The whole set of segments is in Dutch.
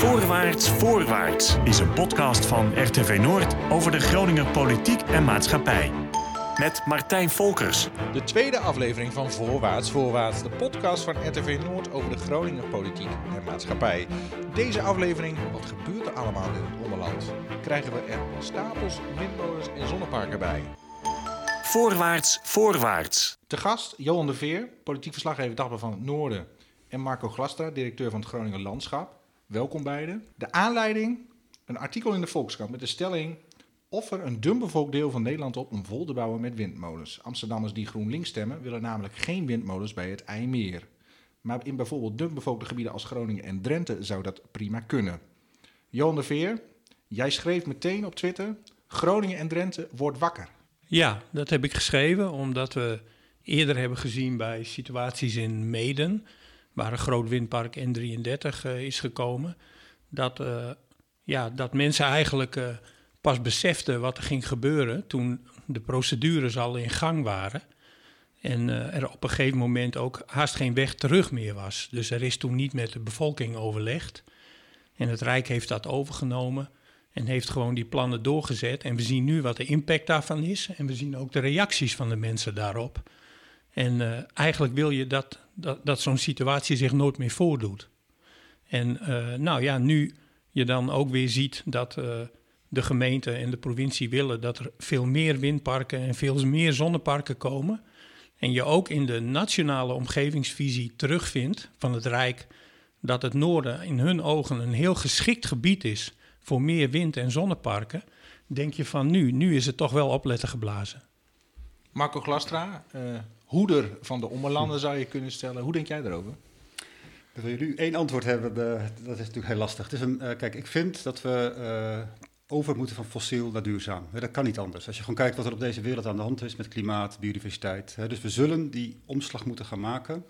Voorwaarts, voorwaarts is een podcast van RTV Noord over de Groninger politiek en maatschappij. Met Martijn Volkers. De tweede aflevering van Voorwaarts Voorwaarts, de podcast van RTV Noord over de Groninger politiek en maatschappij. Deze aflevering, wat gebeurt er allemaal in het Ommeland? Krijgen we er stapels, windmolens en zonneparken bij? Voorwaarts, voorwaarts. Te gast Johan de Veer, politiek verslaggever Dagblad van het Noorden. En Marco Glastra, directeur van het Groninger Landschap. Welkom beiden. De aanleiding, een artikel in de Volkskrant met de stelling... Offer een dunbevolkt deel van Nederland op om vol te bouwen met windmolens. Amsterdammers die GroenLinks stemmen willen namelijk geen windmolens bij het IJmeer. Maar in bijvoorbeeld dunbevolkte gebieden als Groningen en Drenthe zou dat prima kunnen. Johan de Veer, jij schreef meteen op Twitter... Groningen en Drenthe wordt wakker. Ja, dat heb ik geschreven omdat we eerder hebben gezien bij situaties in Meden, waar een groot windpark N33 uh, is gekomen, dat, uh, ja, dat mensen eigenlijk uh, pas beseften wat er ging gebeuren toen de procedures al in gang waren. En er op een gegeven moment ook haast geen weg terug meer was. Dus er is toen niet met de bevolking overlegd. En het Rijk heeft dat overgenomen. En heeft gewoon die plannen doorgezet. En we zien nu wat de impact daarvan is. En we zien ook de reacties van de mensen daarop. En eigenlijk wil je dat, dat, dat zo'n situatie zich nooit meer voordoet. En uh, nou ja, nu je dan ook weer ziet dat uh, de gemeente en de provincie willen dat er veel meer windparken en veel meer zonneparken komen. En je ook in de nationale omgevingsvisie terugvindt van het Rijk dat het noorden in hun ogen een heel geschikt gebied is voor meer wind- en zonneparken, denk je van nu, nu is het toch wel opletten geblazen. Marco Glastra, uh, hoeder van de Ommelanden zou je kunnen stellen. Hoe denk jij daarover? Wil je nu één antwoord hebben, dat is natuurlijk heel lastig. Het is een, uh, kijk, ik vind dat we uh, over moeten van fossiel naar duurzaam. Dat kan niet anders. Als je gewoon kijkt wat er op deze wereld aan de hand is met klimaat, biodiversiteit. Dus we zullen die omslag moeten gaan maken.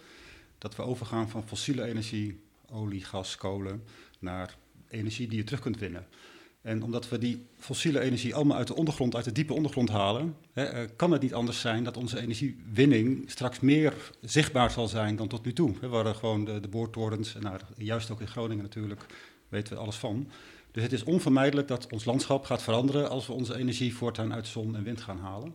Dat we overgaan van fossiele energie, olie, gas, kolen, naar energie die je terug kunt winnen. En omdat we die fossiele energie allemaal uit de ondergrond, uit de diepe ondergrond halen, hè, kan het niet anders zijn dat onze energiewinning straks meer zichtbaar zal zijn dan tot nu toe. We waren gewoon de, boortorens, en nou, juist ook in Groningen natuurlijk, weten we alles van. Dus het is onvermijdelijk dat ons landschap gaat veranderen als we onze energie voortaan uit zon en wind gaan halen.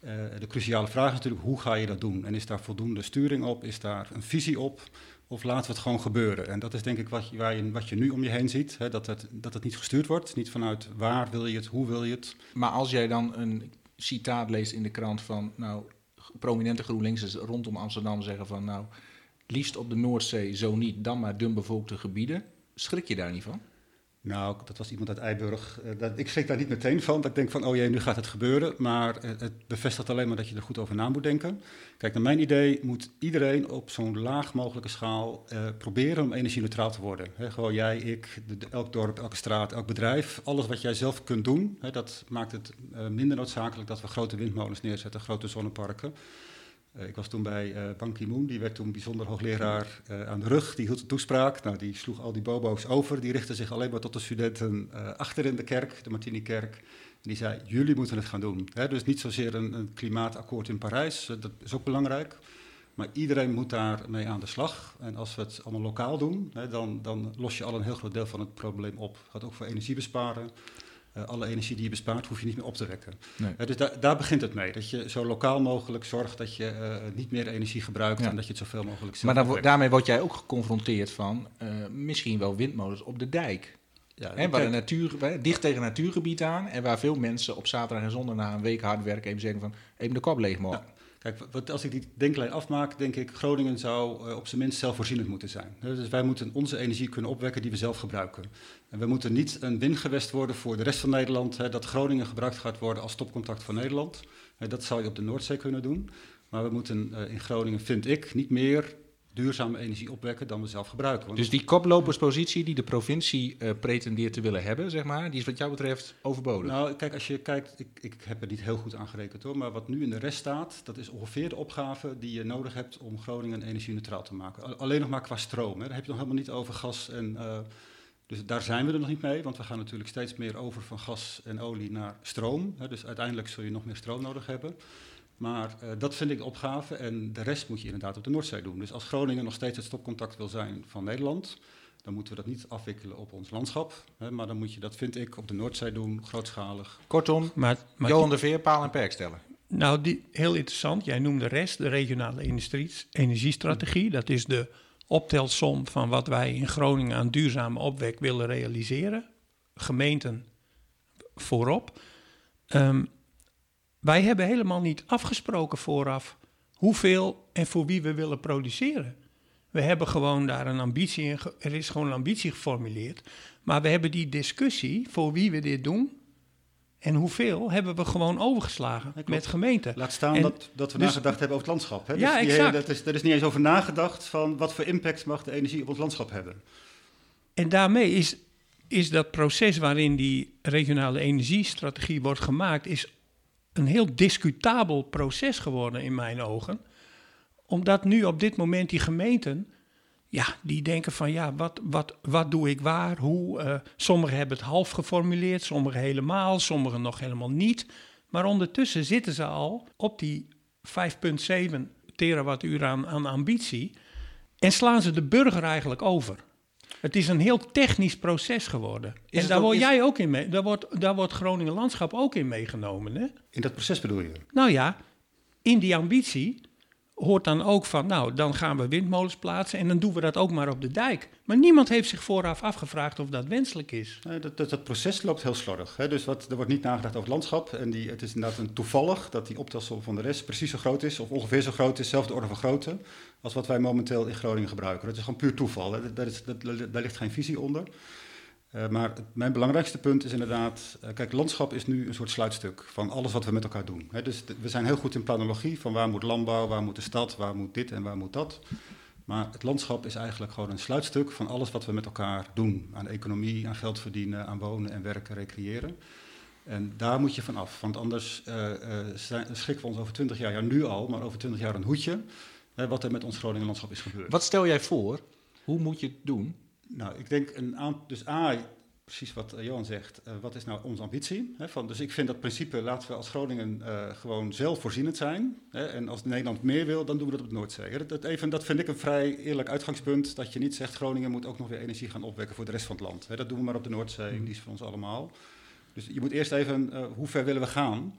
Uh, de cruciale vraag is natuurlijk, hoe ga je dat doen? En is daar voldoende sturing op? Is daar een visie op? Of laten we het gewoon gebeuren? En dat is denk ik wat je, waar je, wat je nu om je heen ziet. Hè, dat, het, dat het niet gestuurd wordt. Niet vanuit waar wil je het, hoe wil je het. Maar als jij dan een citaat leest in de krant van... nou, prominente GroenLinksers rondom Amsterdam zeggen van... nou, liefst op de Noordzee, zo niet, dan maar dunbevolkte gebieden. Schrik je daar niet van? Nou, dat was iemand uit Eiburg. Dat, ik schrik daar niet meteen van. Dat ik denk van, oh jee, nu gaat het gebeuren. Maar uh, het bevestigt alleen maar dat je er goed over na moet denken. Kijk, naar mijn idee moet iedereen op zo'n laag mogelijke schaal uh, proberen om energie-neutraal te worden. Gewoon jij, ik, elk dorp, elke straat, elk bedrijf. Alles wat jij zelf kunt doen, dat maakt het minder noodzakelijk dat we grote windmolens neerzetten, grote zonneparken. Uh, ik was toen bij uh, Ki-moon, die werd toen bijzonder hoogleraar uh, aan de rug. Die hield een toespraak. Nou, die sloeg al die bobo's over. Die richtte zich alleen maar tot de studenten achter in de kerk, de Martini-kerk. Die zei, jullie moeten het gaan doen. Hè, dus niet zozeer een, een klimaatakkoord in Parijs, dat is ook belangrijk. Maar iedereen moet daarmee aan de slag. En als we het allemaal lokaal doen, dan, dan los je al een heel groot deel van het probleem op. Het gaat ook voor energie besparen. Uh, alle energie die je bespaart, hoef je niet meer op te wekken. Nee. Uh, dus da daar begint het mee. Dat je zo lokaal mogelijk zorgt dat je uh, niet meer energie gebruikt ja. en dat je het zoveel mogelijk Maar daarmee word jij ook geconfronteerd van misschien wel windmolens op de dijk. Ja, waar de natuur, dicht tegen een natuurgebied aan en waar veel mensen op zaterdag en zondag na een week hard werken even zeggen van even de kop leeg. Ja. Wat, als ik die denklijn afmaak, denk ik, Groningen zou uh, op zijn minst zelfvoorzienend moeten zijn. Dus wij moeten onze energie kunnen opwekken die we zelf gebruiken. En we moeten niet een windgewest worden voor de rest van Nederland, hè, dat Groningen gebruikt gaat worden als stopcontact van Nederland. Dat zou je op de Noordzee kunnen doen. Maar we moeten uh, in Groningen, vind ik, niet meer duurzame energie opwekken dan we zelf gebruiken. Want dus die koploperspositie die de provincie uh, pretendeert te willen hebben, zeg maar, die is wat jou betreft overbodig? Nou, kijk, als je kijkt, ik, ik heb er niet heel goed aan gerekend hoor, maar wat nu in de rest staat, dat is ongeveer de opgave die je nodig hebt om Groningen energie-neutraal te maken. Alleen nog maar qua stroom, hè. daar heb je nog helemaal niet over gas en... Uh, dus daar zijn we er nog niet mee, want we gaan natuurlijk steeds meer over van gas en olie naar stroom. Hè, dus uiteindelijk zul je nog meer stroom nodig hebben. Maar uh, dat vind ik de opgave en de rest moet je inderdaad op de Noordzee doen. Dus als Groningen nog steeds het stopcontact wil zijn van Nederland, dan moeten we dat niet afwikkelen op ons landschap. Hè, maar dan moet je dat, vind ik, op de Noordzee doen, grootschalig. Kortom, Maar, maar Johan de Veer, paal en perk stellen. Nou, die, heel interessant. Jij noemde REST, de regionale industrie, energiestrategie. Dat is de optelsom van wat wij in Groningen aan duurzame opwek willen realiseren. Gemeenten voorop. Ehm, wij hebben helemaal niet afgesproken vooraf hoeveel en voor wie we willen produceren. We hebben gewoon daar een ambitie in, er is gewoon een ambitie geformuleerd. Maar we hebben die discussie voor wie we dit doen en hoeveel hebben we gewoon overgeslagen met gemeenten. Laat staan En dat, dat we dus- nagedacht hebben over het landschap. Hè. Ja, die exact. dat is, er is niet eens over nagedacht van wat voor impact mag de energie op ons landschap hebben. En daarmee is, is dat proces waarin die regionale energiestrategie wordt gemaakt, is een heel discutabel proces geworden in mijn ogen. Omdat nu op dit moment die gemeenten, ja, die denken van ja, wat, wat, wat doe ik waar, hoe. eh, sommigen hebben het half geformuleerd, sommigen helemaal, sommigen nog helemaal niet. Maar ondertussen zitten ze al op die 5,7 terawattuur aan, aan ambitie en slaan ze de burger eigenlijk over. Het is een heel technisch proces geworden. en daar ook- word is- jij ook in mee. Daar wordt, daar wordt Groningen Landschap ook in meegenomen. Hè? In dat proces bedoel je? Nou ja, in die ambitie hoort dan ook van, nou, dan gaan we windmolens plaatsen en dan doen we dat ook maar op de dijk. Maar niemand heeft zich vooraf afgevraagd of dat wenselijk is. Dat, dat, proces loopt heel slordig. Hè. Dus wat, er wordt niet nagedacht over het landschap. En die, het is inderdaad een toevallig dat die optelsom van de rest precies zo groot is, of ongeveer zo groot is, dezelfde orde van grootte, als wat wij momenteel in Groningen gebruiken. Dat is gewoon puur toeval. Is, dat, daar ligt geen visie onder. Eh, maar mijn belangrijkste punt is inderdaad, eh, kijk, landschap is nu een soort sluitstuk van alles wat we met elkaar doen. Hè. Dus we zijn heel goed in planologie van waar moet landbouw, waar moet de stad, waar moet dit en waar moet dat. Maar het landschap is eigenlijk gewoon een sluitstuk van alles wat we met elkaar doen. Aan economie, aan geld verdienen, aan wonen en werken, recreëren. En daar moet je van af. Want anders eh, schrikken we ons over twintig jaar, ja nu al, maar over twintig jaar een hoedje. Wat er met ons Groningen landschap is gebeurd. Wat stel jij voor? Hoe moet je het doen? Nou, ik denk een aantal. Dus A, precies wat eh, Johan zegt. eh, wat is nou onze ambitie? Hè, van, dus ik vind dat principe, laten we als Groningen eh, gewoon zelfvoorzienend zijn. Hè, en als Nederland meer wil, dan doen we dat op het Noordzee. Dat, dat, even, dat vind ik een vrij eerlijk uitgangspunt. Dat je niet zegt, Groningen moet ook nog weer energie gaan opwekken voor de rest van het land. Hè. Dat doen we maar op de Noordzee, die is voor ons allemaal. Dus je moet eerst even, hoe ver willen we gaan?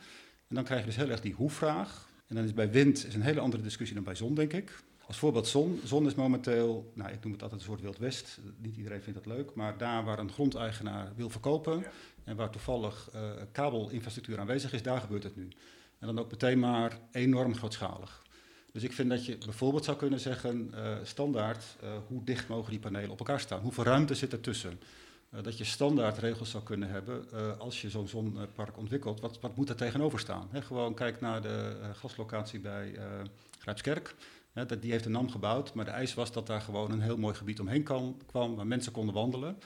En dan krijg je dus heel erg die hoe-vraag. En dan is bij wind is een hele andere discussie dan bij zon, denk ik. Als voorbeeld zon. Zon is momenteel, nou, ik noem het altijd een soort Wild West. Niet iedereen vindt dat leuk, maar daar waar een grondeigenaar wil verkopen en waar toevallig eh, kabelinfrastructuur aanwezig is, daar gebeurt het nu. En dan ook meteen maar enorm grootschalig. Dus ik vind dat je bijvoorbeeld zou kunnen zeggen, eh, standaard, eh, hoe dicht mogen die panelen op elkaar staan? Hoeveel ruimte zit ertussen? Eh, dat je standaard regels zou kunnen hebben als je zo'n zonnepark ontwikkelt. Wat, wat moet er tegenover staan? Gewoon kijk naar de gaslocatie bij Grijpskerk. Dat, die heeft een NAM gebouwd, maar de eis was dat daar gewoon een heel mooi gebied omheen kan, kwam, waar mensen konden wandelen.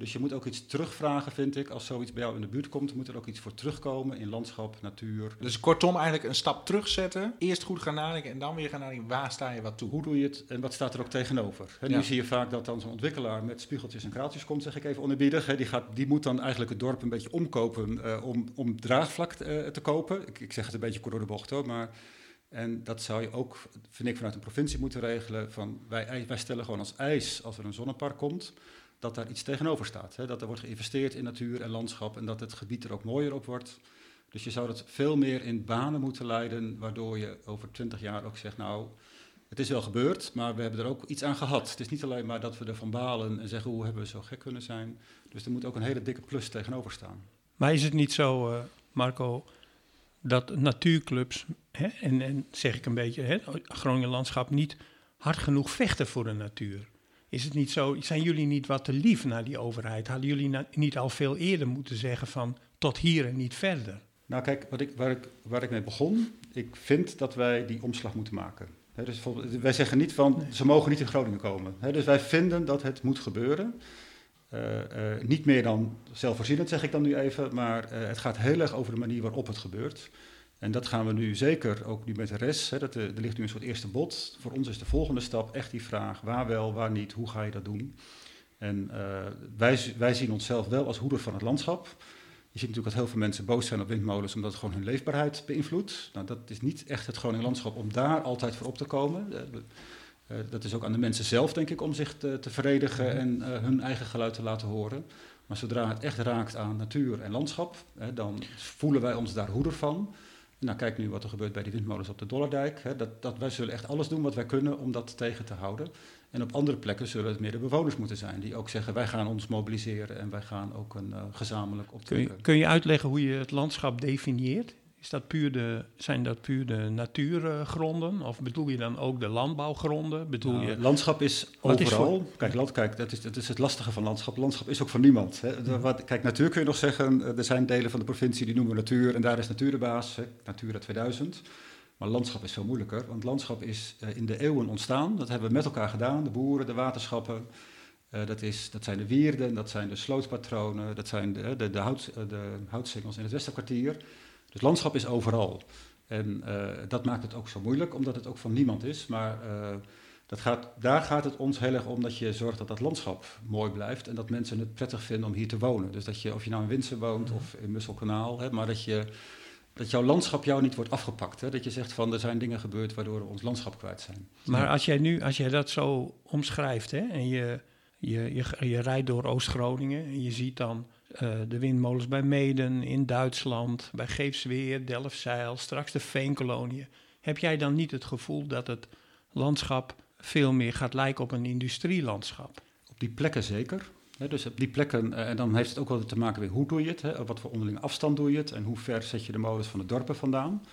Dus je moet ook iets terugvragen, vind ik. Als zoiets bij jou in de buurt komt, moet er ook iets voor terugkomen in landschap, natuur. Dus kortom, eigenlijk een stap terugzetten. Eerst goed gaan nadenken en dan weer gaan nadenken, waar sta je wat toe? Hoe doe je het en wat staat er ook tegenover? Ja. Nu zie je vaak dat dan zo'n ontwikkelaar met spiegeltjes en kraaltjes komt, zeg ik even onerbiedig. Die, gaat, die moet dan eigenlijk het dorp een beetje omkopen eh, om, om draagvlak eh, te kopen. Ik, ik zeg het een beetje kort door de bocht hoor, maar... En dat zou je ook, vind ik, vanuit een provincie moeten regelen. Van wij, wij stellen gewoon als eis, als er een zonnepark komt, dat daar iets tegenover staat. Hè? Dat er wordt geïnvesteerd in natuur en landschap en dat het gebied er ook mooier op wordt. Dus je zou dat veel meer in banen moeten leiden, waardoor je over twintig jaar ook zegt, nou, het is wel gebeurd, maar we hebben er ook iets aan gehad. Het is niet alleen maar dat we ervan balen en zeggen, hoe hebben we zo gek kunnen zijn. Dus er moet ook een hele dikke plus tegenover staan. Maar is het niet zo, eh, Marco, dat natuurclubs, hè, en, en zeg ik een beetje, hè, Groningen Landschap, niet hard genoeg vechten voor de natuur? Is het niet zo, zijn jullie niet wat te lief naar die overheid? Hadden jullie na- niet al veel eerder moeten zeggen van tot hier en niet verder? Nou kijk, wat ik, waar, ik, waar ik mee begon, ik vind dat wij die omslag moeten maken. Dus wij zeggen niet van, ze mogen niet in Groningen komen. Dus wij vinden dat het moet gebeuren. Eh, eh, niet meer dan zelfvoorzienend, zeg ik dan nu even, maar eh, het gaat heel erg over de manier waarop het gebeurt. En dat gaan we nu zeker ook nu met de rest. Hè, dat, er ligt nu een soort eerste bod. Voor ons is de volgende stap echt die vraag, waar wel, waar niet, hoe ga je dat doen? En wij, wij zien onszelf wel als hoeder van het landschap. Je ziet natuurlijk dat heel veel mensen boos zijn op windmolens omdat het gewoon hun leefbaarheid beïnvloedt. Nou, dat is niet echt het Groningen landschap om daar altijd voor op te komen. Eh, Uh, dat is ook aan de mensen zelf, denk ik, om zich te, te verenigen mhm. en uh, hun eigen geluid te laten horen. Maar zodra het echt raakt aan natuur en landschap, hè, dan voelen wij ons daar hoeder van. Nou, kijk nu wat er gebeurt bij die windmolens op de Dollardijk. Hè, dat, dat wij zullen echt alles doen wat wij kunnen om dat tegen te houden. En op andere plekken zullen het meer de bewoners moeten zijn. Die ook zeggen, wij gaan ons mobiliseren en wij gaan ook een uh, gezamenlijk optrekken. Kun je, kun je uitleggen hoe je het landschap definieert? Is dat puur de, zijn dat puur de natuurgronden? Of bedoel je dan ook de landbouwgronden? Bedoel nou, je, landschap is overal. Kijk, land, kijk dat, is, dat is het lastige van landschap. Landschap is ook van niemand. Hè. Wat, kijk, natuur kun je nog zeggen. Eh, er zijn delen van de provincie die noemen natuur. En daar is natuur de baas. Hè. Natura 2000. Maar landschap is veel moeilijker. Want landschap is uh, in de eeuwen ontstaan. Dat hebben we met elkaar gedaan. De boeren, de waterschappen. Uh, dat, is, dat zijn de wierden, dat zijn de slootpatronen. Dat zijn de, de, de, hout, de houtsingels in het Westerkwartier. Dus landschap is overal. En uh, dat maakt het ook zo moeilijk, omdat het ook van niemand is. Maar uh, dat gaat, daar gaat het ons heel erg om dat je zorgt dat dat landschap mooi blijft. En dat mensen het prettig vinden om hier te wonen. Dus dat je, of je nou in Winsen woont mhm. of in Musselkanaal, hè, maar dat, je, dat jouw landschap jou niet wordt afgepakt. Hè. Dat je zegt van er zijn dingen gebeurd waardoor we ons landschap kwijt zijn. Maar als jij nu, als jij dat zo omschrijft hè, en je, je, je, je rijdt door Oost-Groningen en je ziet dan uh, de windmolens bij Meden in Duitsland, bij Geefsweer, Delfzijl, straks de veenkoloniën. Heb jij dan niet het gevoel dat het landschap veel meer gaat lijken op een industrielandschap? Op die plekken zeker. dus op die plekken, uh, en dan heeft het ook wel te maken met hoe doe je het, wat voor onderlinge afstand doe je het en hoe ver zet je de molens van de dorpen vandaan.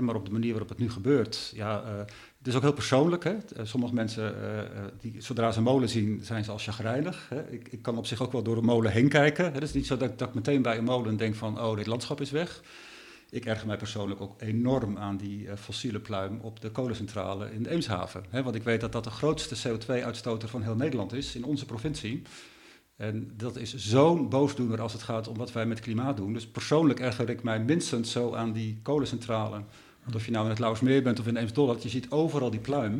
maar op de manier waarop het nu gebeurt, ja, het is ook heel persoonlijk. Hè? Eh, sommige mensen, uh, die, zodra ze een molen zien, zijn ze al chagrijnig. Hè? Ik, ik, kan op zich ook wel door een molen heen kijken. Het is niet zo dat, dat ik meteen bij een molen denk van, oh, dit landschap is weg. Ik erger mij persoonlijk ook enorm aan die fossiele pluim op de kolencentrale in de Eemshaven. Hè? Want ik weet dat dat de grootste CO2-uitstoter van heel Nederland is, in onze provincie. En dat is zo'n boosdoener als het gaat om wat wij met klimaat doen. Dus persoonlijk erger ik mij minstens zo aan die kolencentrale want of je nou in het Lauwersmeer bent of in Eemsdollet, je ziet overal die pluim.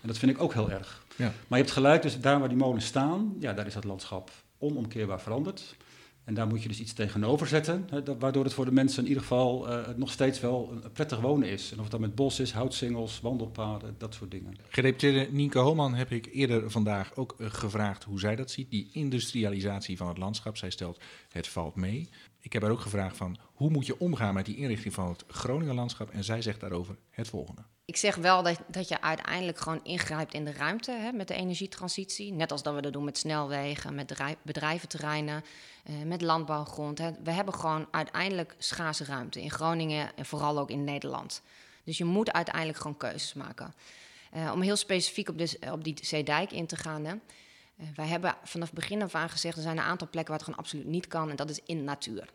En dat vind ik ook heel erg. Ja. Maar je hebt gelijk, dus daar waar die molens staan, ja, daar is het landschap onomkeerbaar veranderd. En daar moet je dus iets tegenover zetten, hè, waardoor het voor de mensen in ieder geval uh, nog steeds wel een prettig wonen is. En of het dan met bos is, houtsingels, wandelpaden, dat soort dingen. Gedeputeerde Nienke Holman heb ik eerder vandaag ook uh, gevraagd hoe zij dat ziet. Die industrialisatie van het landschap. Zij stelt, het valt mee. Ik heb haar ook gevraagd van, hoe moet je omgaan met die inrichting van het Groninger landschap? En zij zegt daarover het volgende. Ik zeg wel dat, dat je uiteindelijk gewoon ingrijpt in de ruimte hè, met de energietransitie. Net als dat we dat doen met snelwegen, met bedrijventerreinen, eh, met landbouwgrond. Hè. We hebben gewoon uiteindelijk schaarse ruimte in Groningen en vooral ook in Nederland. Dus je moet uiteindelijk gewoon keuzes maken. Uh, om heel specifiek op, de, op die zeedijk in te gaan. Hè. Uh, wij hebben vanaf begin af aan gezegd, er zijn een aantal plekken waar het gewoon absoluut niet kan. En dat is in natuur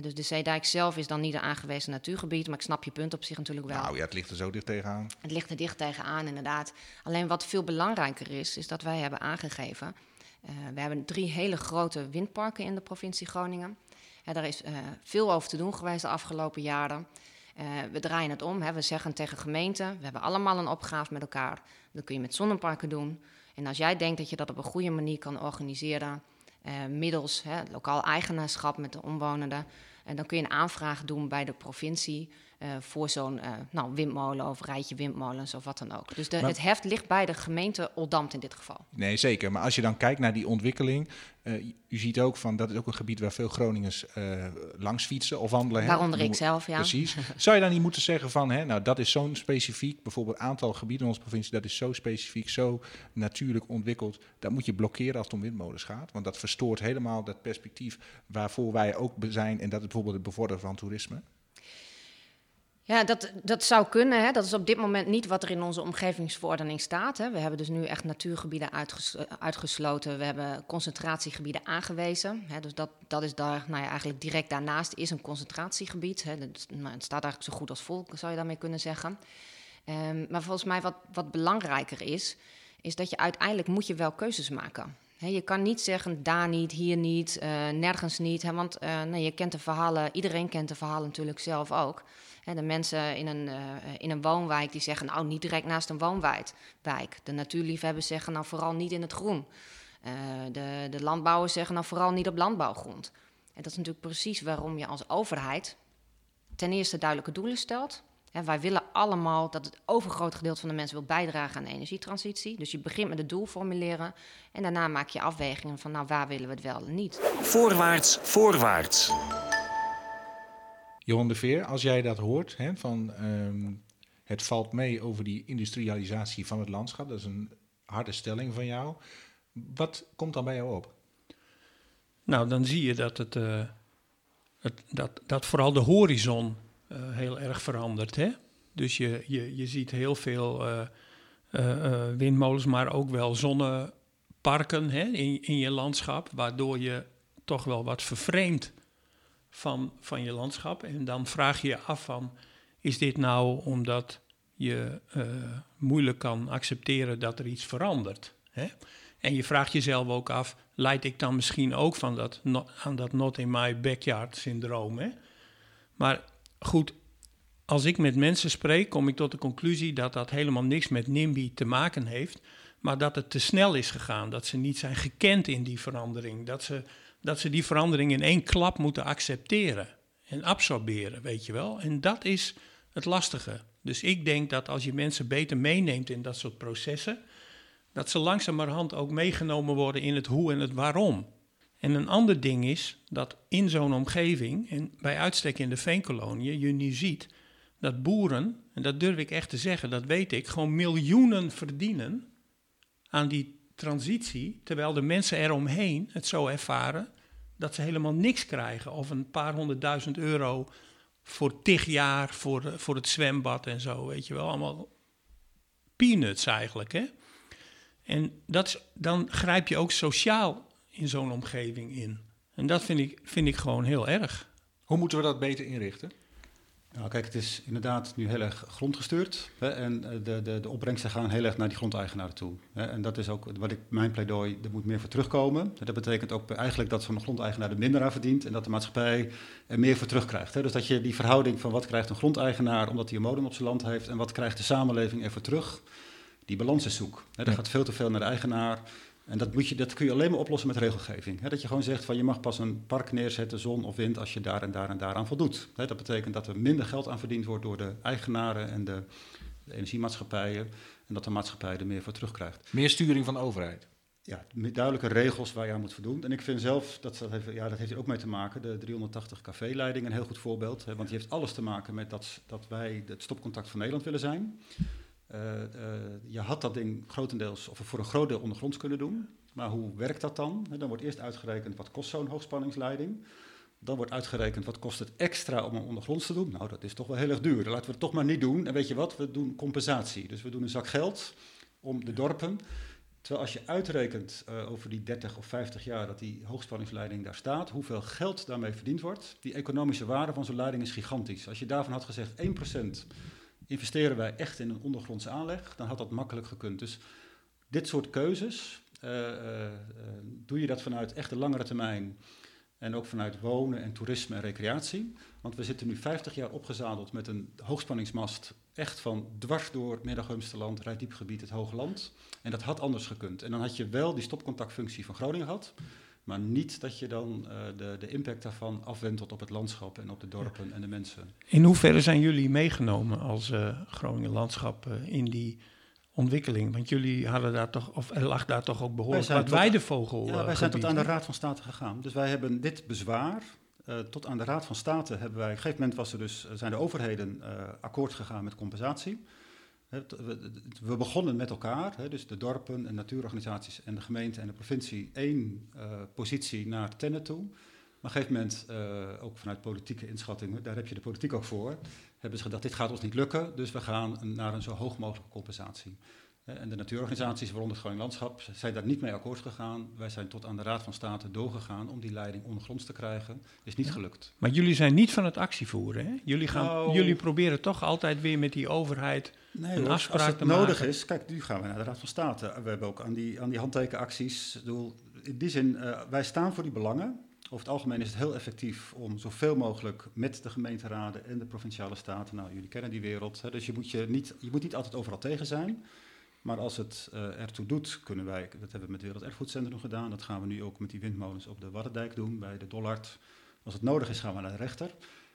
dus de Zeedijk zelf is dan niet een aangewezen natuurgebied, maar ik snap je punt op zich natuurlijk wel. Nou ja, het ligt er zo dicht tegenaan. Het ligt er dicht tegenaan, inderdaad. Alleen wat veel belangrijker is, is dat wij hebben aangegeven... Uh, we hebben drie hele grote windparken in de provincie Groningen. Daar is uh, veel over te doen geweest de afgelopen jaren. we draaien het om. Hè. We zeggen tegen gemeenten, we hebben allemaal een opgave met elkaar. Dat kun je met zonneparken doen. En als jij denkt dat je dat op een goede manier kan organiseren... Uh, middels hè, lokaal eigenaarschap met de omwonenden. En dan kun je een aanvraag doen bij de provincie voor zo'n uh, nou, windmolen of rijtje windmolens of wat dan ook. Dus de, het heft ligt bij de gemeente Oldamt in dit geval. Nee, zeker. Maar als je dan kijkt naar die ontwikkeling, uh, u ziet ook van dat is ook een gebied waar veel Groningers langs fietsen of wandelen. Waaronder hè? ik zelf, ja. Precies. Zou je dan niet moeten zeggen van, hè, nou dat is zo'n specifiek, bijvoorbeeld aantal gebieden in onze provincie, dat is zo specifiek, zo natuurlijk ontwikkeld, dat moet je blokkeren als het om windmolens gaat. Want dat verstoort helemaal dat perspectief waarvoor wij ook zijn en dat is bijvoorbeeld het bevorderen van toerisme. Ja, dat, dat zou kunnen. Hè. Dat is op dit moment niet wat er in onze omgevingsverordening staat. Hè. We hebben dus nu echt natuurgebieden uitgesloten. We hebben concentratiegebieden aangewezen. Hè. Dus dat, dat is daar, nou ja, eigenlijk direct daarnaast is een concentratiegebied. Hè. Dat, nou, het staat eigenlijk zo goed als vol, zou je daarmee kunnen zeggen. Um, maar volgens mij wat, wat belangrijker is, is dat je uiteindelijk moet je wel keuzes maken. Je kan niet zeggen daar niet, hier niet, uh, nergens niet. Want nee, je kent de verhalen, iedereen kent de verhalen natuurlijk zelf ook de mensen in een, uh, in een woonwijk die zeggen, nou niet direct naast een woonwijk. De natuurliefhebbers zeggen, nou vooral niet in het groen. De, de landbouwers zeggen, nou vooral niet op landbouwgrond. En dat is natuurlijk precies waarom je als overheid ten eerste duidelijke doelen stelt. Wij willen allemaal dat het overgrote gedeelte van de mensen wil bijdragen aan de energietransitie. Dus je begint met het doel formuleren en daarna maak je afwegingen van nou waar willen we het wel en niet. Voorwaarts, voorwaarts. Johan de Veer, als jij dat hoort, hè, van ehm, het valt mee over die industrialisatie van het landschap, dat is een harde stelling van jou. Wat komt dan bij jou op? Nou, dan zie je dat, het, eh, het, dat, dat vooral de horizon heel erg verandert. Hè? Dus je, je, je ziet heel veel eh, eh, eh, windmolens, maar ook wel zonneparken hè, in, in je landschap, waardoor je toch wel wat vervreemdt van, van je landschap. En dan vraag je je af van, is dit nou omdat je eh, moeilijk kan accepteren dat er iets verandert? Hè? En je vraagt jezelf ook af, leid ik dan misschien ook van dat, no- aan dat not in my backyard syndroom? Hè? Maar goed, als ik met mensen spreek, kom ik tot de conclusie dat dat helemaal niks met NIMBY te maken heeft, maar dat het te snel is gegaan, dat ze niet zijn gekend in die verandering, dat ze, dat ze die verandering in één klap moeten accepteren en absorberen, weet je wel. En dat is het lastige. Dus ik denk dat als je mensen beter meeneemt in dat soort processen, dat ze langzamerhand ook meegenomen worden in het hoe en het waarom. En een ander ding is dat in zo'n omgeving, en bij uitstek in de veenkoloniën, je nu ziet dat boeren, en dat durf ik echt te zeggen, dat weet ik, gewoon miljoenen verdienen aan die transitie, terwijl de mensen eromheen het zo ervaren dat ze helemaal niks krijgen of een paar honderdduizend euro voor tig jaar voor, eh, voor het zwembad en zo, weet je wel, allemaal peanuts eigenlijk, hè. En dat, is- dan grijp je ook sociaal in zo'n omgeving in. En dat vind ik, vind ik gewoon heel erg. Hoe moeten we dat beter inrichten? Nou, kijk, het is inderdaad nu heel erg grondgestuurd. Hè, en eh, de, de, de opbrengsten gaan heel erg naar die grondeigenaren toe. Hè, en dat is ook wat ik, mijn pleidooi, er moet meer voor terugkomen. Dat betekent ook eigenlijk dat zo'n grondeigenaar er minder aan verdient en dat de maatschappij er meer voor terugkrijgt. Hè. Dus dat je die verhouding van wat krijgt een grondeigenaar omdat hij een bodem op zijn land heeft en wat krijgt de samenleving ervoor terug, die balans is zoek. Hè, dat Ja. gaat veel te veel naar de eigenaar. En dat, moet je, dat kun je alleen maar oplossen met regelgeving. Dat je gewoon zegt van je mag pas een park neerzetten, zon of wind, als je daar en daar en daaraan voldoet. Dat betekent dat er minder geld aan verdiend wordt door de eigenaren en de, de energiemaatschappijen. En dat de maatschappij er meer voor terugkrijgt. Meer sturing van de overheid. Ja, duidelijke regels waar je aan moet voldoen. En ik vind zelf, dat, dat, heeft, ja, dat heeft er ook mee te maken, de 380 kv-leiding een heel goed voorbeeld. Hè, want die heeft alles te maken met dat, dat wij het stopcontact van Nederland willen zijn. Eh, eh, je had dat ding grotendeels, of voor een groot deel ondergronds kunnen doen. Maar hoe werkt dat dan? Hè, Dan wordt eerst uitgerekend wat kost zo'n hoogspanningsleiding. Dan wordt uitgerekend wat kost het extra om hem ondergronds te doen. Nou, dat is toch wel heel erg duur. Laten we het toch maar niet doen. En weet je wat? We doen compensatie. Dus we doen een zak geld om de dorpen. Terwijl als je uitrekent eh, over die 30 of 50 jaar dat die hoogspanningsleiding daar staat, hoeveel geld daarmee verdiend wordt, die economische waarde van zo'n leiding is gigantisch. Als je daarvan had gezegd 1% investeren wij echt in een ondergrondse aanleg, dan had dat makkelijk gekund. Dus dit soort keuzes, eh, eh, eh, doe je dat vanuit echt de langere termijn en ook vanuit wonen en toerisme en recreatie. Want we zitten nu 50 jaar opgezadeld met een hoogspanningsmast, echt van dwars door Middag-Humsterland, Rijdiepgebied, het Hoge Land. En dat had anders gekund. En dan had je wel die stopcontactfunctie van Groningen gehad, maar niet dat je dan eh, de, de impact daarvan afwentelt op het landschap en op de dorpen en de mensen. In hoeverre zijn jullie meegenomen als eh, Groningen Landschap eh, in die ontwikkeling? Want jullie hadden daar toch, of er lag daar toch ook behoorlijk zijn wat tot- weidevogel Ja, wij zijn tot aan de? Raad van State gegaan. Dus wij hebben dit bezwaar. eh, tot aan de Raad van State hebben wij. Op een gegeven moment was er dus, zijn de overheden eh, akkoord gegaan met compensatie. We, begonnen met elkaar, dus de dorpen en natuurorganisaties en de gemeente en de provincie, één eh, positie naar Tenet toe. Maar op een gegeven moment, eh, ook vanuit politieke inschattingen, daar heb je de politiek ook voor, hebben ze gedacht, dit gaat ons niet lukken, dus we gaan naar een zo hoog mogelijke compensatie. En de natuurorganisaties, waaronder het Groningen Landschap, zijn daar niet mee akkoord gegaan. Wij zijn tot aan de Raad van State doorgegaan om die leiding ondergronds te krijgen. Is niet gelukt. Maar jullie zijn niet van het actievoeren, hè? Jullie, gaan, Nou- jullie proberen toch altijd weer met die overheid... Nee, Een hoor, afspraak als het te nodig maken. is. Kijk, nu gaan we naar de Raad van State. We hebben ook aan die, aan die handtekenacties. ik bedoel, In die zin, eh, wij staan voor die belangen. Over het algemeen is het heel effectief om zoveel mogelijk met de gemeenteraden en de provinciale staten. Nou, jullie kennen die wereld. Hè, dus je moet, je, niet, je moet niet altijd overal tegen zijn. Maar als het eh, ertoe doet, kunnen wij, dat hebben we met Wereld Erfgoedcentrum gedaan. Dat gaan we nu ook met die windmolens op de Waddendijk doen, bij de Dollard. Als het nodig is, gaan we naar de rechter.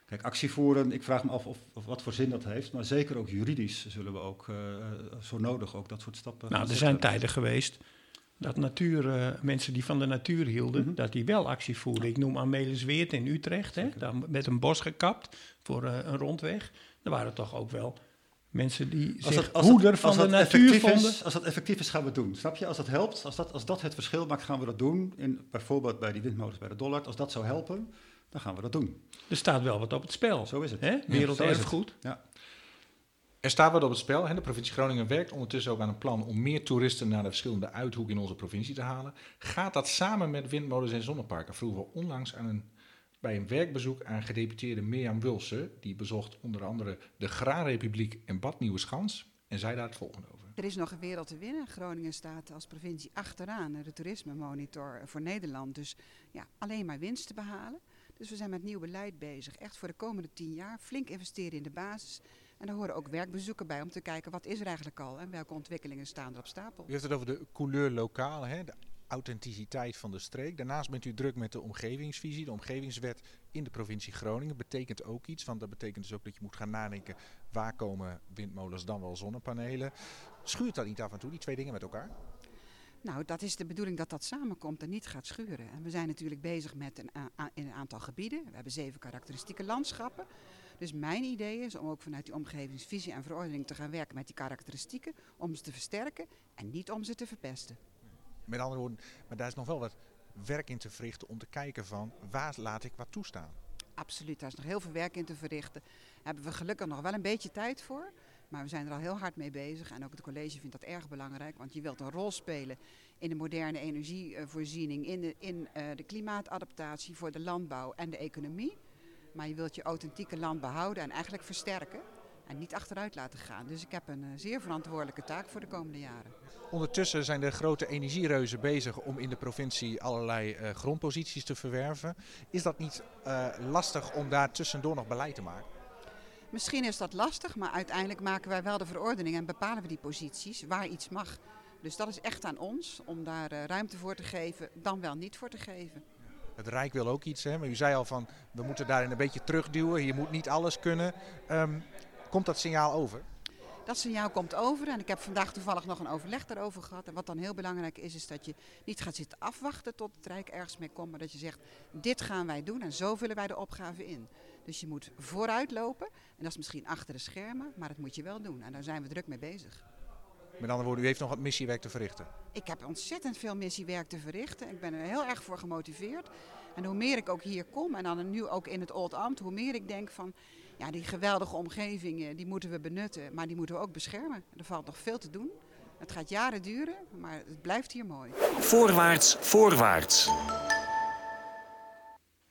Kijk, actie voeren, ik vraag me af of, of wat voor zin dat heeft. Maar zeker ook juridisch zullen we ook uh, zo nodig ook dat soort stappen. Nou, er zijn tijden geweest dat natuur, uh, mensen die van de natuur hielden, mm -hmm. dat die wel actie voerden. Ik noem Amelis Weert in Utrecht, hè, daar met een bos gekapt voor uh, een rondweg. Er waren toch ook wel mensen die als zich dat, als hoeder dat, van de natuur vonden. Is, als dat effectief is, gaan we het doen. Snap je? Als dat helpt, als dat, als dat het verschil maakt, gaan we dat doen. In, bijvoorbeeld bij die windmolens bij de Dollard. Als dat zou helpen, dan gaan we dat doen. Er staat wel wat op het spel. Zo is het. Hè? Ja, Werelderfgoed. Ja. Er staat wat op het spel. Hè? De provincie Groningen werkt ondertussen ook aan een plan om meer toeristen naar de verschillende uithoeken in onze provincie te halen. Gaat dat samen met windmolens en zonneparken? Vroegen we onlangs aan een, bij een werkbezoek aan gedeputeerde Mirjam Wulsen. Die bezocht onder andere de Graanrepubliek en Bad Nieuweschans. En zei daar het volgende over. Er is nog een wereld te winnen. Groningen staat als provincie achteraan de toerisme-monitor voor Nederland. Dus ja, alleen maar winst te behalen. Dus we zijn met nieuw beleid bezig. Echt voor de komende tien jaar flink investeren in de basis. En daar horen ook werkbezoeken bij om te kijken wat is er eigenlijk al en welke ontwikkelingen staan er op stapel. U heeft het over de couleur lokaal, hè? de authenticiteit van de streek. Daarnaast bent u druk met de omgevingsvisie, de omgevingswet in de provincie Groningen. Betekent ook iets, want dat betekent dus ook dat je moet gaan nadenken waar komen windmolens dan wel zonnepanelen. Schuurt dat niet af en toe, die twee dingen met elkaar? Nou, dat is de bedoeling dat dat samenkomt en niet gaat schuren. En we zijn natuurlijk bezig met een, in een aantal gebieden. We hebben zeven karakteristieke landschappen. Dus mijn idee is om ook vanuit die omgevingsvisie en verordening te gaan werken met die karakteristieken. Om ze te versterken en niet om ze te verpesten. Met andere woorden, maar daar is nog wel wat werk in te verrichten om te kijken van waar laat ik wat toestaan. Absoluut, daar is nog heel veel werk in te verrichten. Daar hebben we gelukkig nog wel een beetje tijd voor. Maar we zijn er al heel hard mee bezig en ook het college vindt dat erg belangrijk. Want je wilt een rol spelen in de moderne energievoorziening, in in, uh, de klimaatadaptatie voor de landbouw en de economie. Maar je wilt je authentieke land behouden en eigenlijk versterken. En niet achteruit laten gaan. Dus ik heb een uh, zeer verantwoordelijke taak voor de komende jaren. Ondertussen zijn de grote energiereuzen bezig om in de provincie allerlei uh, grondposities te verwerven. Is dat niet lastig om daar tussendoor nog beleid te maken? Misschien is dat lastig, maar uiteindelijk maken wij wel de verordening en bepalen we die posities waar iets mag. Dus dat is echt aan ons om daar uh, ruimte voor te geven, dan wel niet voor te geven. Het Rijk wil ook iets, hè? maar u zei al van we moeten daarin een beetje terugduwen. Je moet niet alles kunnen. Um, komt dat signaal over? Dat signaal komt over en ik heb vandaag toevallig nog een overleg daarover gehad. En wat dan heel belangrijk is, is dat je niet gaat zitten afwachten tot het Rijk ergens mee komt. Maar dat je zegt, dit gaan wij doen en zo vullen wij de opgave in. Dus je moet vooruit lopen en dat is misschien achter de schermen, maar dat moet je wel doen. En daar zijn we druk mee bezig. Met andere woorden, u heeft nog wat missiewerk te verrichten? Ik heb ontzettend veel missiewerk te verrichten. Ik ben er heel erg voor gemotiveerd. En hoe meer ik ook hier kom en dan nu ook in het Old Amt, hoe meer ik denk van... Ja, die geweldige omgevingen, die moeten we benutten, maar die moeten we ook beschermen. Er valt nog veel te doen. Het gaat jaren duren, maar het blijft hier mooi. Voorwaarts, voorwaarts.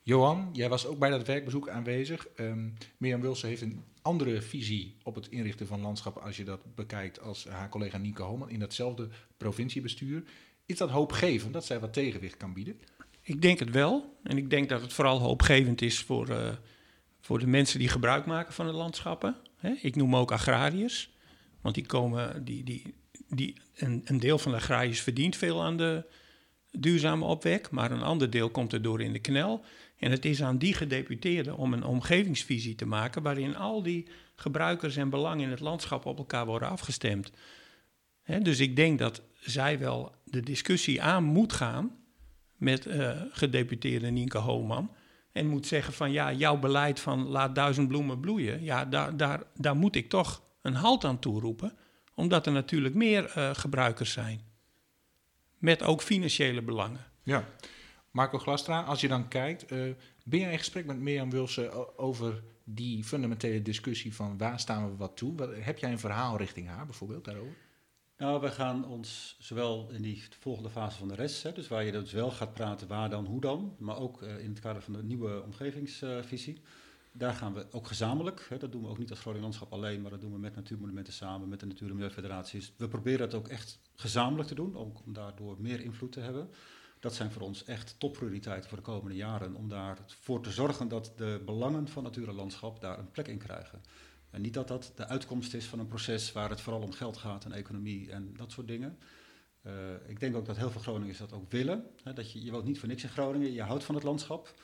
Johan, jij was ook bij dat werkbezoek aanwezig. Um, Mirjam Wilson heeft een andere visie op het inrichten van landschappen als je dat bekijkt als haar collega Nienke Homan in datzelfde provinciebestuur. Is dat hoopgevend dat zij wat tegenwicht kan bieden? Ik denk het wel. En ik denk dat het vooral hoopgevend is voor, uh, voor de mensen die gebruik maken van de landschappen. Hè? Ik noem ook agrariërs. Want die komen, die, die, die, een, een deel van de agrariërs verdient veel aan de duurzame opwek, maar een ander deel komt er door in de knel. En het is aan die gedeputeerden om een omgevingsvisie te maken waarin al die gebruikers en belangen in het landschap op elkaar worden afgestemd. He, dus ik denk dat zij wel de discussie aan moet gaan met uh, gedeputeerde Nienke Hooman. En moet zeggen van ja, jouw beleid van laat duizend bloemen bloeien, ja, daar, daar, daar moet ik toch een halt aan toeroepen. Omdat er natuurlijk meer uh, gebruikers zijn. Met ook financiële belangen. Ja. Marco Glastra, als je dan kijkt, uh, ben jij in gesprek met Mirjam Wilson over die fundamentele discussie van waar staan we wat toe? Heb jij een verhaal richting haar bijvoorbeeld daarover? Nou, we gaan ons zowel in die volgende fase van de rest, hè, dus waar je dus wel gaat praten waar dan, hoe dan, maar ook uh, in het kader van de nieuwe omgevingsvisie. Daar gaan we ook gezamenlijk, hè, dat doen we ook niet als Groningen alleen, maar dat doen we met Natuurmonumenten samen, met de Natuur- en Milieufederaties. We proberen het ook echt gezamenlijk te doen, om daardoor meer invloed te hebben. Dat zijn voor ons echt topprioriteiten voor de komende jaren. Om daarvoor te zorgen dat de belangen van natuur en landschap daar een plek in krijgen. En niet dat dat de uitkomst is van een proces waar het vooral om geld gaat en economie en dat soort dingen. Uh, ik denk ook dat heel veel Groningers dat ook willen. Hè, dat je, je woont niet voor niks in Groningen, je houdt van het landschap.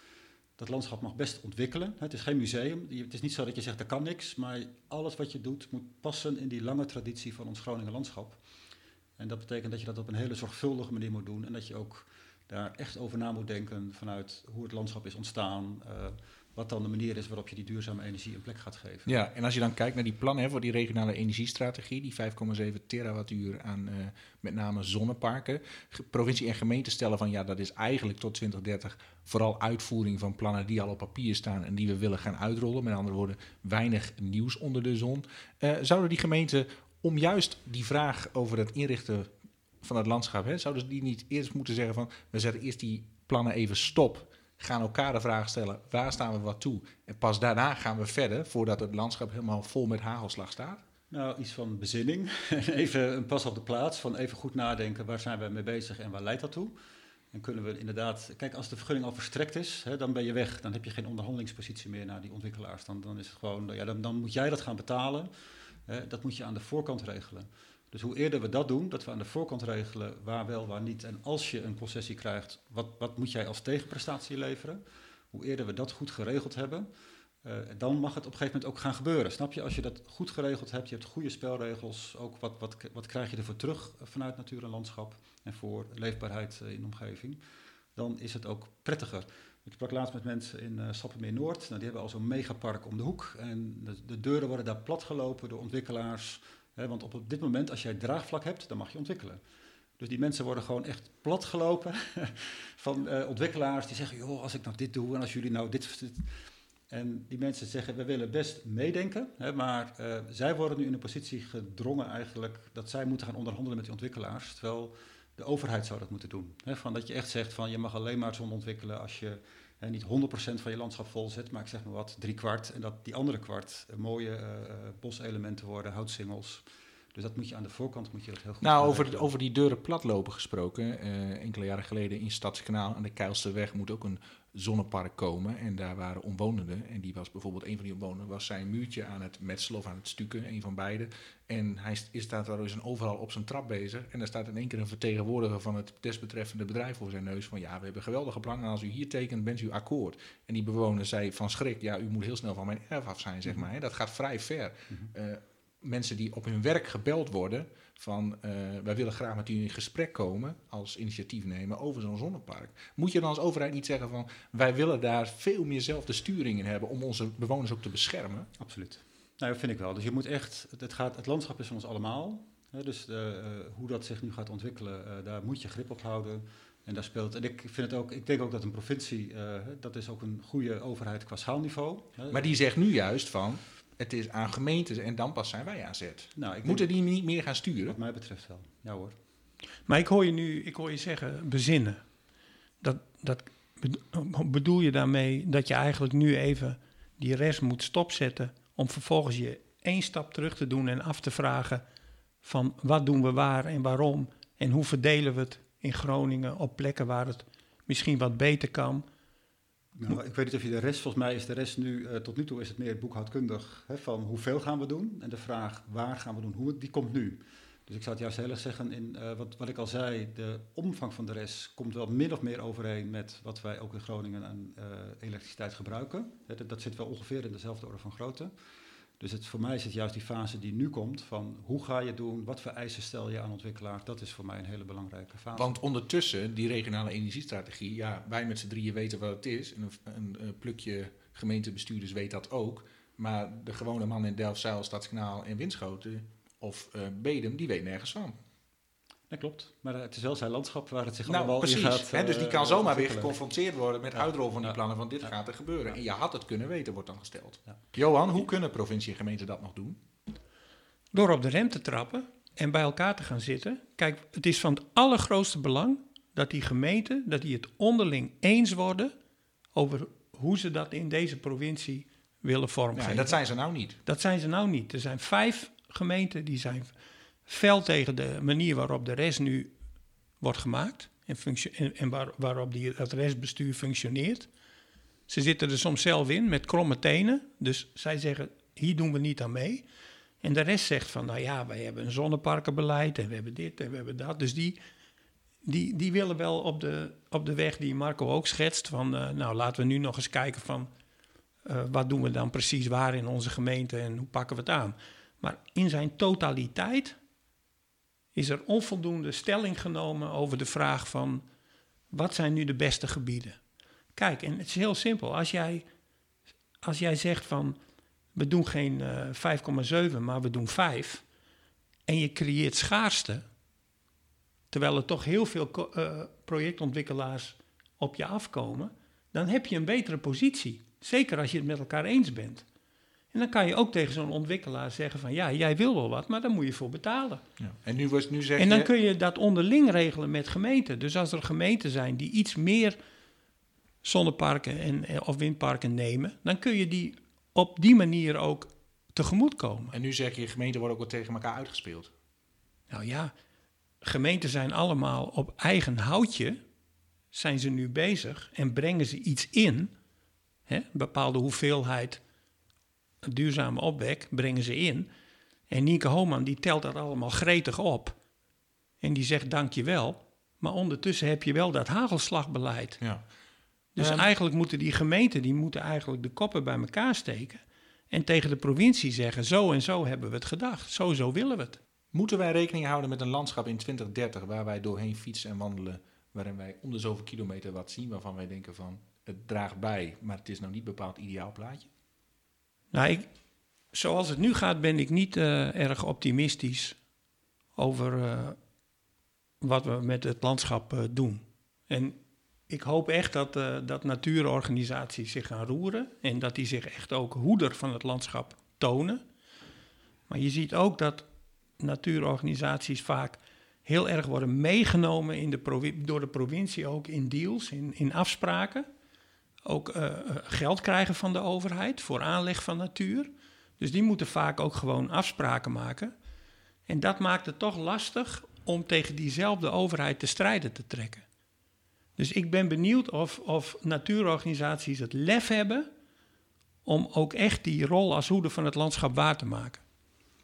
dat landschap mag best ontwikkelen. Het is geen museum. Het is niet zo dat je zegt, er kan niks. Maar alles wat je doet moet passen in die lange traditie van ons Groningen landschap. En dat betekent dat je dat op een hele zorgvuldige manier moet doen. En dat je ook daar echt over na moet denken vanuit hoe het landschap is ontstaan. Uh, wat dan de manier is waarop je die duurzame energie een plek gaat geven. Ja, en als je dan kijkt naar die plannen voor die regionale energiestrategie, die 5,7 terawattuur aan uh, met name zonneparken. Provincie en gemeente stellen van ja, dat is eigenlijk tot 2030 vooral uitvoering van plannen die al op papier staan en die we willen gaan uitrollen. Met andere woorden, weinig nieuws onder de zon. Uh, zouden die gemeenten om juist die vraag over het inrichten van het landschap, hè, zouden die niet eerst moeten zeggen van we zetten eerst die plannen even stop gaan elkaar de vraag stellen: waar staan we wat toe? En pas daarna gaan we verder voordat het landschap helemaal vol met hagelslag staat. Nou, iets van bezinning. even een pas op de plaats. Van even goed nadenken: waar zijn we mee bezig en waar leidt dat toe? En kunnen we inderdaad, kijk, als de vergunning al verstrekt is, hè, dan ben je weg. Dan heb je geen onderhandelingspositie meer naar die ontwikkelaars. Dan, dan is het gewoon, ja, dan, dan moet jij dat gaan betalen. Hè, dat moet je aan de voorkant regelen. Dus hoe eerder we dat doen, dat we aan de voorkant regelen waar wel, waar niet. En als je een concessie krijgt, wat, wat moet jij als tegenprestatie leveren? Hoe eerder we dat goed geregeld hebben, uh, dan mag het op een gegeven moment ook gaan gebeuren. Snap je? Als je dat goed geregeld hebt, je hebt goede spelregels, ook wat, wat, wat krijg je ervoor terug vanuit natuur en landschap en voor leefbaarheid in de omgeving, dan is het ook prettiger. Ik sprak laatst met mensen in uh, Sappemeer Noord. Nou, die hebben al zo'n megapark om de hoek. En de deuren worden daar platgelopen door ontwikkelaars want op dit moment, als jij draagvlak hebt, dan mag je ontwikkelen. Dus die mensen worden gewoon echt platgelopen van uh, ontwikkelaars die zeggen: joh, als ik nou dit doe en als jullie nou dit. En die mensen zeggen: we willen best meedenken, hè, maar uh, zij worden nu in een positie gedrongen eigenlijk dat zij moeten gaan onderhandelen met die ontwikkelaars. Terwijl de overheid zou dat moeten doen. Hè, van dat je echt zegt: van je mag alleen maar zon ontwikkelen als je hè, niet 100% van je landschap vol zet, maar ik zeg maar wat, drie kwart. En dat die andere kwart mooie uh, boselementen worden, houtsingels. Dus dat moet je aan de voorkant moet je dat heel goed Nou, over, over die deuren platlopen gesproken. Uh, enkele jaren geleden in Stadskanaal aan de Keilsterweg moet ook een zonnepark komen. En daar waren omwonenden. En die was bijvoorbeeld, een van die omwonenden was zijn muurtje aan het metselen of aan het stukken, een van beide. En hij is, staat daar dus overal op zijn trap bezig. En daar staat in één keer een vertegenwoordiger van het desbetreffende bedrijf voor zijn neus. Van ja, we hebben geweldige plannen. En als u hier tekent, bent u akkoord. En die bewoner zei van schrik, ja, u moet heel snel van mijn erf af zijn, zeg mhm. maar. Dat gaat vrij ver. Uh, mensen die op hun werk gebeld worden van uh, wij willen graag met u in gesprek komen als initiatief nemen over zo'n zonnepark. Moet je dan als overheid niet zeggen van wij willen daar veel meer zelf de sturing in hebben om onze bewoners ook te beschermen? Absoluut. Nou, dat vind ik wel. Dus je moet echt, het, gaat, het landschap is van ons allemaal. Hè, dus de, uh, hoe dat zich nu gaat ontwikkelen, uh, daar moet je grip op houden. En daar speelt, en ik vind het ook, ik denk ook dat een provincie, dat is ook een goede overheid qua schaalniveau. Maar die zegt nu juist van, het is aan gemeentes en dan pas zijn wij aan zet. Nou, ik Moeten die niet meer gaan sturen? Wat mij betreft wel. Ja hoor. Maar ik hoor je nu, ik hoor je zeggen, bezinnen. Dat, dat, bedoel je daarmee dat je eigenlijk nu even die rest moet stopzetten om vervolgens je één stap terug te doen en af te vragen van wat doen we waar en waarom en hoe verdelen we het in Groningen op plekken waar het misschien wat beter kan nou, ik weet niet of je de rest, volgens mij is de rest nu, uh, tot nu toe is het meer boekhoudkundig, hè, van hoeveel gaan we doen en de vraag waar gaan we doen, hoe, die komt nu. Dus ik zou het juist heel erg zeggen, in, uh, wat, wat ik al zei, de omvang van de rest komt wel min of meer overeen met wat wij ook in Groningen aan uh, elektriciteit gebruiken. Dat, dat, zit wel ongeveer in dezelfde orde van grootte. Dus het, voor mij is het juist die fase die nu komt van hoe ga je doen, wat voor eisen stel je aan ontwikkelaars, dat is voor mij een hele belangrijke fase. Want ondertussen, die regionale energiestrategie, ja, wij met z'n drieën weten wat het is. En een, een, plukje gemeentebestuurders weet dat ook. Maar de gewone man in Delfzijl, Stadskanaal en Winschoten of uh, Bedum, die weet nergens van. Dat klopt. Maar het is wel zijn landschap waar het zich nou, allemaal precies. in gaat. Hè, dus die kan uh, zomaar weer geconfronteerd worden met ja. uitrol van die plannen van dit ja. gaat er gebeuren. En je had het kunnen weten, wordt dan gesteld. Johan, hoe kunnen provincie en gemeente dat nog doen? Door op de rem te trappen en bij elkaar te gaan zitten. Kijk, het is van het allergrootste belang dat die gemeenten, dat die het onderling eens worden over hoe ze dat in deze provincie willen vormgeven. Ja, dat zijn ze nou niet. Dat zijn ze nou niet. Er zijn vijf gemeenten die zijn fel tegen de manier waarop de rest nu wordt gemaakt en, en, en waar, waarop die, het restbestuur functioneert. Ze zitten er soms zelf in met kromme tenen, dus zij zeggen hier doen we niet aan mee. En de rest zegt van nou ja, wij hebben een zonneparkenbeleid en we hebben dit en we hebben dat. Dus die, die, die willen wel op de, op de weg die Marco ook schetst. Van eh, nou laten we nu nog eens kijken van eh, wat doen we dan precies waar in onze gemeente en hoe pakken we het aan. Maar in zijn totaliteit is er onvoldoende stelling genomen over de vraag van wat zijn nu de beste gebieden. Kijk, en het is heel simpel. Als jij, als jij zegt van we doen geen eh 5,7, maar we doen 5 en je creëert schaarste, terwijl er toch heel veel eh, projectontwikkelaars op je afkomen, dan heb je een betere positie. Zeker als je het met elkaar eens bent. En dan kan je ook tegen zo'n ontwikkelaar zeggen van ja, jij wil wel wat, maar daar moet je voor betalen. Ja. En nu, was, nu zeg En dan je... kun je dat onderling regelen met gemeenten. Dus als er gemeenten zijn die iets meer zonneparken en, eh, of windparken nemen, dan kun je die op die manier ook tegemoetkomen. En nu zeg je, gemeenten worden ook wel tegen elkaar uitgespeeld. Nou ja, gemeenten zijn allemaal op eigen houtje, zijn ze nu bezig en brengen ze iets in, hè, een bepaalde hoeveelheid duurzame opwek brengen ze in. En Nienke Homan die telt dat allemaal gretig op en die zegt dankjewel, maar ondertussen heb je wel dat hagelslagbeleid. Ja. Dus eigenlijk moeten die gemeenten die moeten eigenlijk de koppen bij elkaar steken en tegen de provincie zeggen zo en zo hebben we het gedacht, zo zo willen we het. Moeten wij rekening houden met een landschap in 2030 waar wij doorheen fietsen en wandelen, waarin wij om de zoveel kilometer wat zien waarvan wij denken van het draagt bij, maar het is nou niet bepaald ideaal plaatje? Nou, zoals het nu gaat, ben ik niet eh, erg optimistisch over eh, wat we met het landschap eh, doen. En ik hoop echt dat, dat natuurorganisaties zich gaan roeren en dat die zich echt ook hoeder van het landschap tonen. Maar je ziet ook dat natuurorganisaties vaak heel erg worden meegenomen in de door de provincie ook in deals, in, in afspraken ook eh, eh, geld krijgen van de overheid voor aanleg van natuur. Dus die moeten vaak ook gewoon afspraken maken. En dat maakt het toch lastig om tegen diezelfde overheid te strijden te trekken. Dus ik ben benieuwd of, of natuurorganisaties het lef hebben om ook echt die rol als hoede van het landschap waar te maken.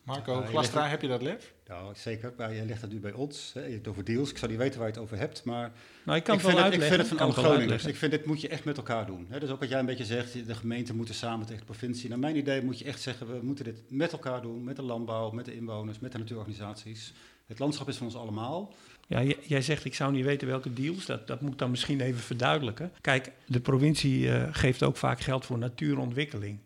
Marco, je Glastra, heb je dat lef? Nou, zeker. Maar jij legt dat nu bij ons. Hè. Je hebt het over deals. Ik zou niet weten waar je het over hebt. Maar Nou, ik kan ik, het wel het, ik uitleggen. vind het van alle Groningers. uitleggen. Ik vind dit moet je echt met elkaar doen. Hè. Dus ook wat jij een beetje zegt, de gemeente moeten samen tegen de provincie. Naar mijn idee moet je echt zeggen, we moeten dit met elkaar doen. Met de landbouw, met de inwoners, met de natuurorganisaties. Het landschap is van ons allemaal. Ja, jij zegt ik zou niet weten welke deals. Dat, dat moet ik dan misschien even verduidelijken. Kijk, de provincie eh, geeft ook vaak geld voor natuurontwikkeling.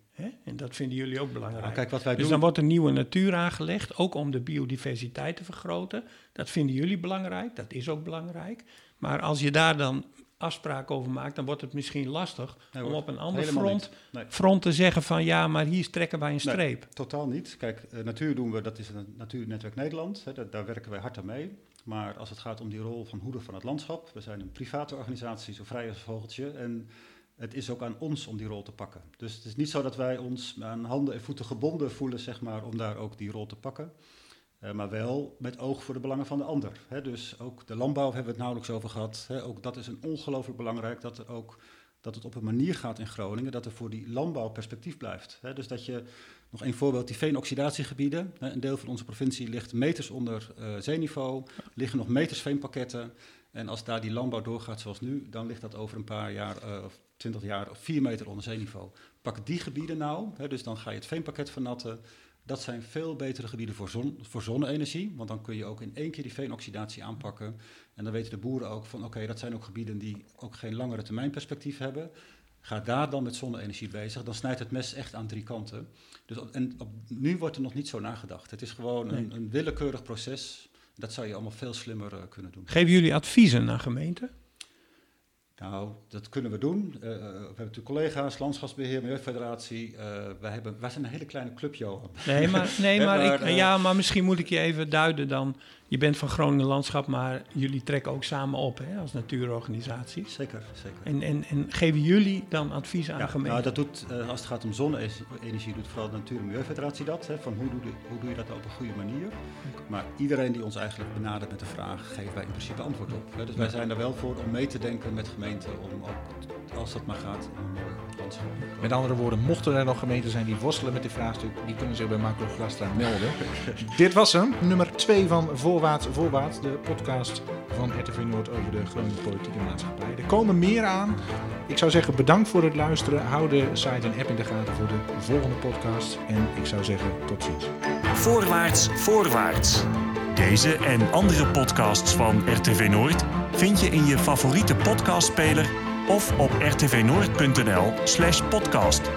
En dat vinden jullie ook belangrijk. Nou, kijk, wat wij dus doen. dan wordt er nieuwe natuur aangelegd, ook om de biodiversiteit te vergroten. Dat vinden jullie belangrijk, dat is ook belangrijk. Maar als je daar dan afspraken over maakt, dan wordt het misschien lastig Nee, om op een ander front. Nee. front te zeggen van ja, maar hier trekken wij een Nee. streep. Totaal niet. Kijk, eh, natuur doen we, dat is het Natuurnetwerk Nederland. Hè, daar, daar werken wij hard aan mee. Maar als het gaat om die rol van hoeder van het landschap, we zijn een private organisatie, zo vrij als een vogeltje. En het is ook aan ons om die rol te pakken. Dus het is niet zo dat wij ons aan handen en voeten gebonden voelen, zeg maar, om daar ook die rol te pakken. Eh, maar wel met oog voor de belangen van de ander. Dus ook de landbouw hebben we het nauwelijks over gehad. Ook dat is een ongelooflijk belangrijk dat er ook dat het op een manier gaat in Groningen dat er voor die landbouw perspectief blijft. Dus dat je, nog één voorbeeld, die veenoxidatiegebieden. Een deel van onze provincie ligt meters onder eh, zeeniveau, liggen nog meters veenpakketten. En als daar die landbouw doorgaat zoals nu, dan ligt dat over een paar jaar eh, of twintig jaar of vier meter onder zeeniveau. Pak die gebieden nou, hè, dus dan ga je het veenpakket vernatten. Dat zijn veel betere gebieden voor, zon, voor zonne-energie, want dan kun je ook in één keer die veenoxidatie aanpakken. En dan weten de boeren ook van, oké, dat zijn ook gebieden die ook geen langere termijn perspectief hebben. Ga daar dan met zonne-energie bezig, dan snijdt het mes echt aan drie kanten. Dus, op- en op, nu wordt er nog niet zo nagedacht. Het is gewoon een willekeurig proces. Dat zou je allemaal veel slimmer eh, kunnen doen. Geven jullie adviezen aan gemeenten? Nou, dat kunnen we doen. Eh, eh, we hebben natuurlijk collega's, Landschapsbeheer, Milieufederatie. Wij, hebben, wij zijn een hele kleine club, Johan. Nee, maar, nee, maar, maar, ik, ja, maar misschien moet ik je even duiden dan. Je bent van Groningen Landschap, maar jullie trekken ook samen op hè, als natuurorganisaties. Zeker, zeker. En, en, en geven jullie dan adviezen aan Ja, gemeenten? nou, dat doet, eh, als het gaat om zonne-energie, doet vooral de Natuur- en Milieufederatie dat. Hè, van hoe doe, je, hoe doe je dat nou op een goede manier? Maar iedereen die ons eigenlijk benadert met de vraag, geven wij in principe antwoord op. Hè. Dus wij zijn er wel voor om mee te denken met gemeenten, om ook, als dat maar gaat, om een mooi landschap. Met andere woorden, mochten er nog gemeenten zijn die worstelen met dit vraagstuk, die kunnen zich bij Marco Glastra melden. dit was hem, nummer 2 van Voorwaarts Voorwaarts, de podcast van RTV Noord over de Groningen politiek en maatschappij. Er komen meer aan. Ik zou zeggen bedankt voor het luisteren. Hou de site en app in de gaten voor de volgende podcast. En ik zou zeggen tot ziens. Voorwaarts, voorwaarts. Deze en andere podcasts van RTV Noord vind je in je favoriete podcastspeler of op rtvnoord.nl/podcast.